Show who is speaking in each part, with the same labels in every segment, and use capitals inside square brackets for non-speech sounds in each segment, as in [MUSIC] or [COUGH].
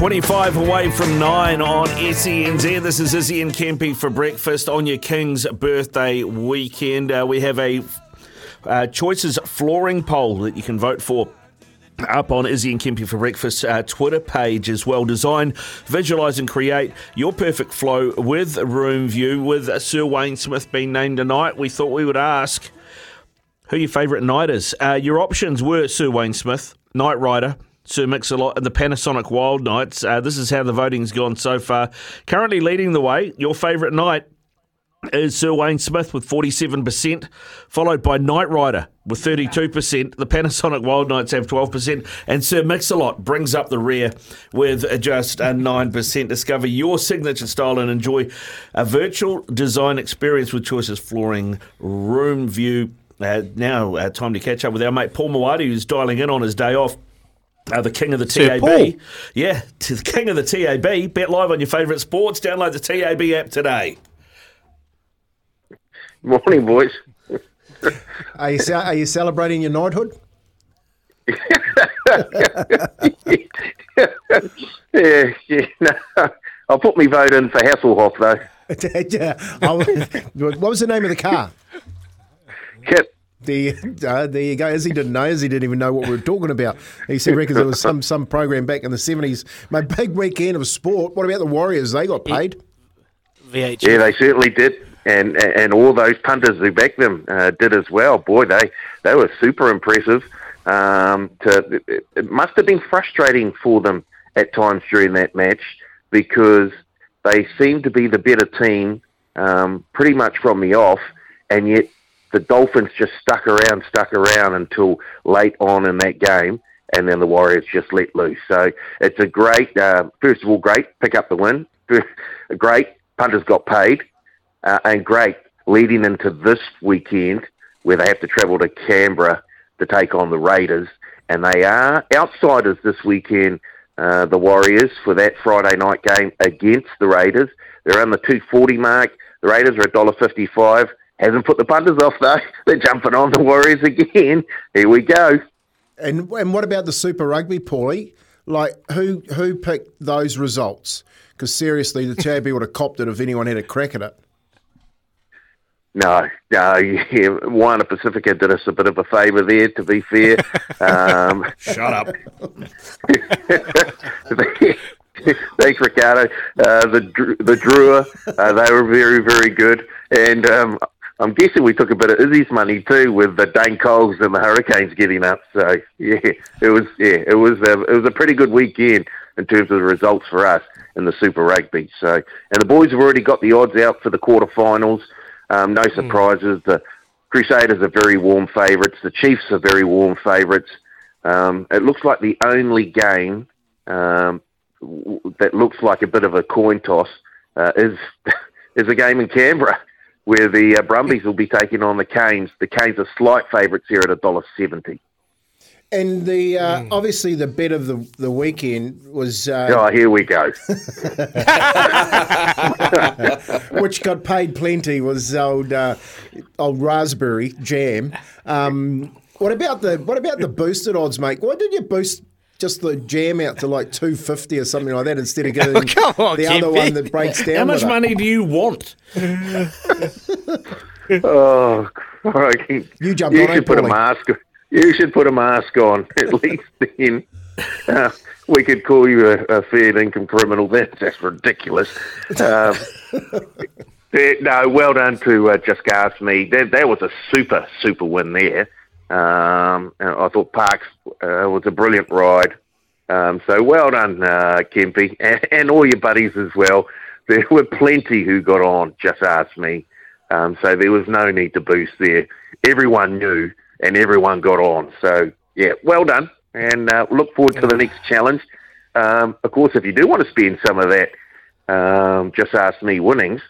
Speaker 1: 25 away from 9 on SENZ. This is Izzy and Kempy for breakfast on your King's birthday weekend. Uh, we have a uh, Choices flooring poll that you can vote for up on Izzy and Kempy for Breakfast uh, Twitter page as well. Design, visualise, and create your perfect flow with Room View. With Sir Wayne Smith being named tonight, we thought we would ask who your favourite night is. Uh, your options were Sir Wayne Smith, Knight Rider, Sir Mix-a-Lot and the Panasonic Wild Knights. Uh, this is how the voting's gone so far. Currently leading the way, your favourite night is Sir Wayne Smith with 47%, followed by Knight Rider with 32%. The Panasonic Wild Knights have 12%, and Sir Mix-a-Lot brings up the rear with just a 9%. Discover your signature style and enjoy a virtual design experience with choices flooring, room view. Uh, now, uh, time to catch up with our mate Paul Maoate, who's dialing in on his day off. Uh, the king of the
Speaker 2: Sir
Speaker 1: TAB.
Speaker 2: Paul.
Speaker 1: Yeah, [LAUGHS] the king of the TAB. Bet live on your favourite sports. Download the TAB app today.
Speaker 3: Morning, boys.
Speaker 4: Are you, ce- are you celebrating your knighthood?
Speaker 3: Yeah, yeah. No. I'll put my vote in for Hasselhoff, though.
Speaker 4: yeah. I was- what was the name of the car?
Speaker 3: Kip.
Speaker 4: The, uh, there you go. Izzy didn't know. as he didn't even know what we were talking about. He said, reckons there was some some program back in the 70s. My big weekend of sport. What about the Warriors? They got paid.
Speaker 2: VHF.
Speaker 3: Yeah, they certainly did. And and all those punters who backed them uh, did as well. Boy, they, they were super impressive. Um, to, it, it must have been frustrating for them at times during that match because they seemed to be the better team um, pretty much from the off, and yet the Dolphins just stuck around, stuck around until late on in that game, and then the Warriors just let loose. So it's a great, uh, first of all, great pick up the win. [LAUGHS] great punters got paid, uh, and great leading into this weekend where they have to travel to Canberra to take on the Raiders, and they are outsiders this weekend. Uh, the Warriors for that Friday night game against the Raiders. They're on the 240 mark. The Raiders are $1.55. Hasn't put the punters off though. [LAUGHS] They're jumping on the Warriors again. [LAUGHS] Here we go.
Speaker 4: And and what about the Super Rugby, Paulie? Like who who picked those results? Because seriously, the TAB would have copped it if anyone had a crack at it.
Speaker 3: No, no, yeah, Moana Pasifika did us a bit of a favour there, to be fair. [LAUGHS] Um,
Speaker 1: Shut up. [LAUGHS]
Speaker 3: Thanks, Ricardo. Uh, the the Drua, uh, they were very, very good. And um, I'm guessing we took a bit of Izzy's money too with the Dane Coles and the Hurricanes getting up. So yeah, it was yeah, it was a, it was a pretty good weekend in terms of the results for us in the Super Rugby. So and the boys have already got the odds out for the quarterfinals. Um, no surprises. The Crusaders are very warm favourites. The Chiefs are very warm favourites. Um, it looks like the only game um, w- that looks like a bit of a coin toss uh, is [LAUGHS] is a game in Canberra where the uh, Brumbies will be taking on the Canes. The Canes are slight favourites here at a dollar seventy.
Speaker 4: And the uh, obviously the bet of the the weekend was uh,
Speaker 3: Oh, here we go. [LAUGHS] [LAUGHS]
Speaker 4: which got paid plenty was old uh, old raspberry jam. Um, what about the what about the boosted odds, mate? Why did you boost just the jam out to like two fifty or something like that instead of getting [LAUGHS]
Speaker 2: Come on,
Speaker 4: the other
Speaker 2: Kempy.
Speaker 4: one that breaks down?
Speaker 1: How much
Speaker 4: with it?
Speaker 1: money do you want?
Speaker 3: Oh, crikey.
Speaker 4: You jumped
Speaker 3: You
Speaker 4: on it,
Speaker 3: should put a mask. You should put a mask on [LAUGHS] at least. Then uh, we could call you a, a fair income criminal. [LAUGHS] That's that's ridiculous. Um, [LAUGHS] eh, no, well done to uh, Just Gas Me. That that was a super super win there. Um, I thought Parks uh, was a brilliant ride. Um, so well done, uh, Kempy, and, and all your buddies as well. There were plenty who got on. Just ask me. Um, so there was no need to boost there. Everyone knew and everyone got on. So, yeah, well done. And uh, look forward to the next challenge. Um, of course, if you do want to spend some of that, um, just ask me winnings.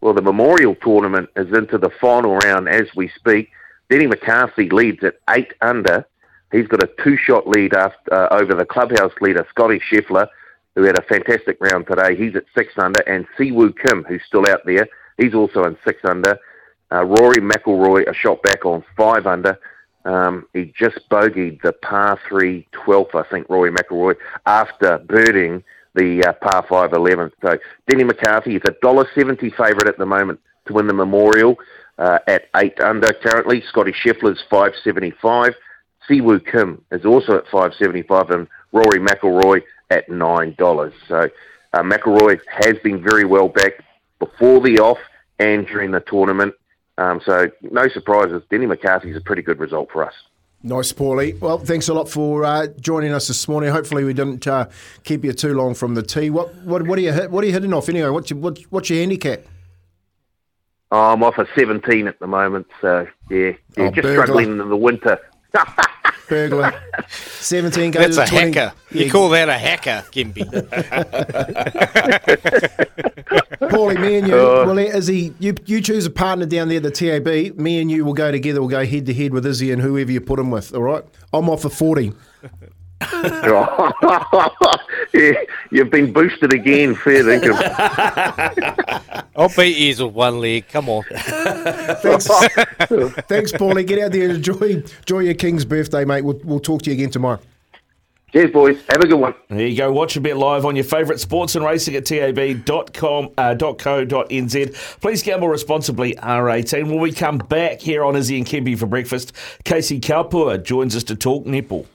Speaker 3: Well, the Memorial Tournament is into the final round as we speak. Denny McCarthy leads at eight under. He's got a two-shot lead after, uh, over the clubhouse leader, Scottie Scheffler, who had a fantastic round today. He's at six under, and Si Woo Kim, who's still out there, he's also in six under. Uh, Rory McIlroy, a shot back on five under. Um, he just bogeyed the par 3 12th, I think, Rory McIlroy, after birding the uh, par 5 11th. So Denny McCarthy is a $1.70 favourite at the moment to win the Memorial uh, at 8 under currently. Scottie Scheffler's 575. Si Woo Kim is also at 575 and Rory McIlroy at $9. So uh, McIlroy has been very well backed before the off and during the tournament. Um, so no surprises. Denny McCarthy's a pretty good result for us.
Speaker 4: Nice, Paulie. Well, thanks a lot for uh, joining us this morning. Hopefully, we didn't uh, keep you too long from the tee. What what what are you hit, what are you hitting off anyway? What's your what, what's your handicap?
Speaker 3: Oh, I'm off a 17 at the moment, so yeah, yeah
Speaker 4: Oh,
Speaker 3: just
Speaker 4: burglar.
Speaker 3: struggling in the winter. [LAUGHS]
Speaker 4: Burglar. 17 goes
Speaker 2: That's
Speaker 4: to
Speaker 2: a
Speaker 4: 20.
Speaker 2: hacker. You
Speaker 4: Yeah,
Speaker 2: call that a hacker, Gimpy. [LAUGHS]
Speaker 4: Paulie, me and you,
Speaker 3: Uh.
Speaker 4: well, Izzy, you, you choose a partner down there the TAB. Me and you will go together. We'll go head to head with Izzy and whoever you put him with, all right? I'm off for 40. [LAUGHS]
Speaker 3: yeah, you've been boosted again, fair dinkum. [LAUGHS]
Speaker 2: I'll beat you with one leg. Come on.
Speaker 4: Thanks, [LAUGHS] thanks, Paulie. Get out there and enjoy, enjoy your King's birthday, mate. We'll, we'll talk to you again tomorrow.
Speaker 3: Cheers, boys. Have a good one.
Speaker 1: There you go. Watch a bit live on your favourite sports and racing at tab.com, uh, .co.nz. Please gamble responsibly, R18. When we come back here on Izzy and Kempy for breakfast, Casey Kaupua joins us to talk nipple.